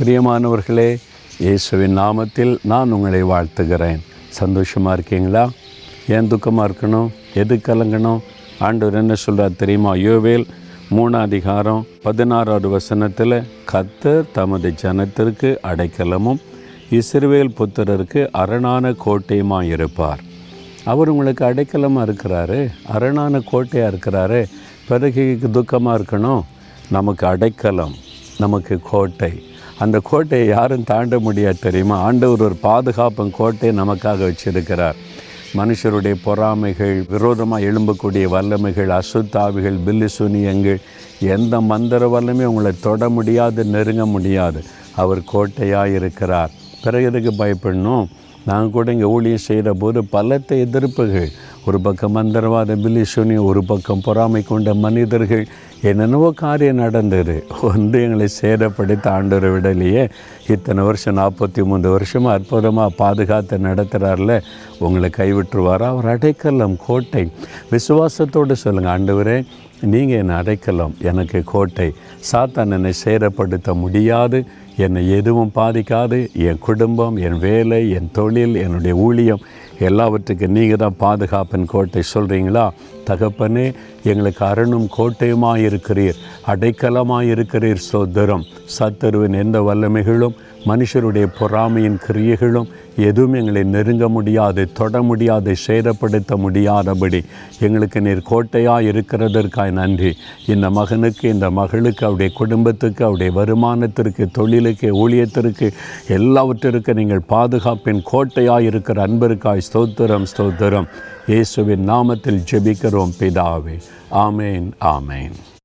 பிரியமானவர்களே இயேசுவின் நாமத்தில் நான் உங்களை வாழ்த்துகிறேன். சந்தோஷமாக இருக்கீங்களா? ஏன் துக்கமாக இருக்கணும்? எது கலங்கணும்? ஆண்டவர் என்ன சொல்கிறார் தெரியுமா? யோவேல் மூணாம் அதிகாரம் பதினாறாவது வசனத்தில் கத்தர் தமது ஜனத்திற்கு அடைக்கலமும் இஸ்ரவேல் புத்திரருக்கு அரணான கோட்டையுமாக இருப்பார் அவர் உங்களுக்கு அடைக்கலமாக இருக்கிறாரு? அரணான கோட்டையாக இருக்கிறாரு? பிறகு துக்கமாக இருக்கணும்? நமக்கு அடைக்கலம் நமக்கு கோட்டை. அந்த கோட்டையை யாரும் தாண்ட முடியாது தெரியுமா? ஆண்டவர் ஒரு பாதுகாப்பும் கோட்டையை நமக்காக வச்சிருக்கிறார். மனுஷருடைய பொறாமைகள் விரோதமாக எழும்பக்கூடிய வல்லமைகள் அசுத்தாவிகள் பில்லு சுனியங்கள் எந்த மந்திர வல்லமே உங்களை தொட முடியாது நெருங்க முடியாது. அவர் கோட்டையாக இருக்கிறார். பிறகு எதுக்கு பயப்படணும்? நாங்கள் கூட இங்கே ஊழியம் செய்கிற போது பலத்த எதிர்ப்புகள் ஒரு பக்கம் மந்திரவாத பில்லி ஒரு பக்கம் பொறாமை கொண்ட மனிதர்கள். என்னென்னவோ காரியம் நடந்தது. வந்து எங்களை சேதப்படுத்த ஆண்டவர் விடலையே. இத்தனை வருஷம் நாற்பத்தி மூணு வருஷமாக அற்புதமாக பாதுகாத்து நடத்துகிறார்ல உங்களை கைவிட்டுருவாரா? அவர் அடைக்கலம் கோட்டை. விசுவாசத்தோடு சொல்லுங்கள் ஆண்டவரே நீங்கள் என்னை அடைக்கலாம் எனக்கு கோட்டை. சாத்தான் என்னை சேதப்படுத்த முடியாது. என்னை எதுவும் பாதிக்காது. என் குடும்பம் என் வேலை என் தொழில் என்னுடைய ஊழியம் எல்லாவற்றுக்கும் நீங்கள் தான் பாதுகாப்பின் கோட்டை சொல்கிறீங்களா தகப்பனே எங்களுக்கு அரணும் கோட்டையுமாக இருக்கிறீர் அடைக்கலமாக இருக்கிறீர் சோதரம். சத்தருவின் எந்த வல்லமைகளும் மனுஷருடைய பொறாமையின் கிரியைகளும் எதுவும் எங்களை நெருங்க முடியாது தொட முடியாது சேதப்படுத்த முடியாதபடி. எங்களுக்கு நீர் கோட்டையாக இருக்கிறதற்காய் நன்றி. இந்த மகனுக்கு இந்த மகளுக்கு அவருடைய குடும்பத்துக்கு அவருடைய வருமானத்திற்கு தொழிலுக்கு ஊழியத்திற்கு எல்லாவற்றிற்கு நீங்கள் பாதுகாப்பின் கோட்டையாக இருக்கிற அன்பருக்காய் ஸ்தோத்திரம் ஸ்தோத்திரம். இயேசுவின் நாமத்தில் ஜெபிக்கிறோம் பிதாவே. ஆமேன் ஆமேன்.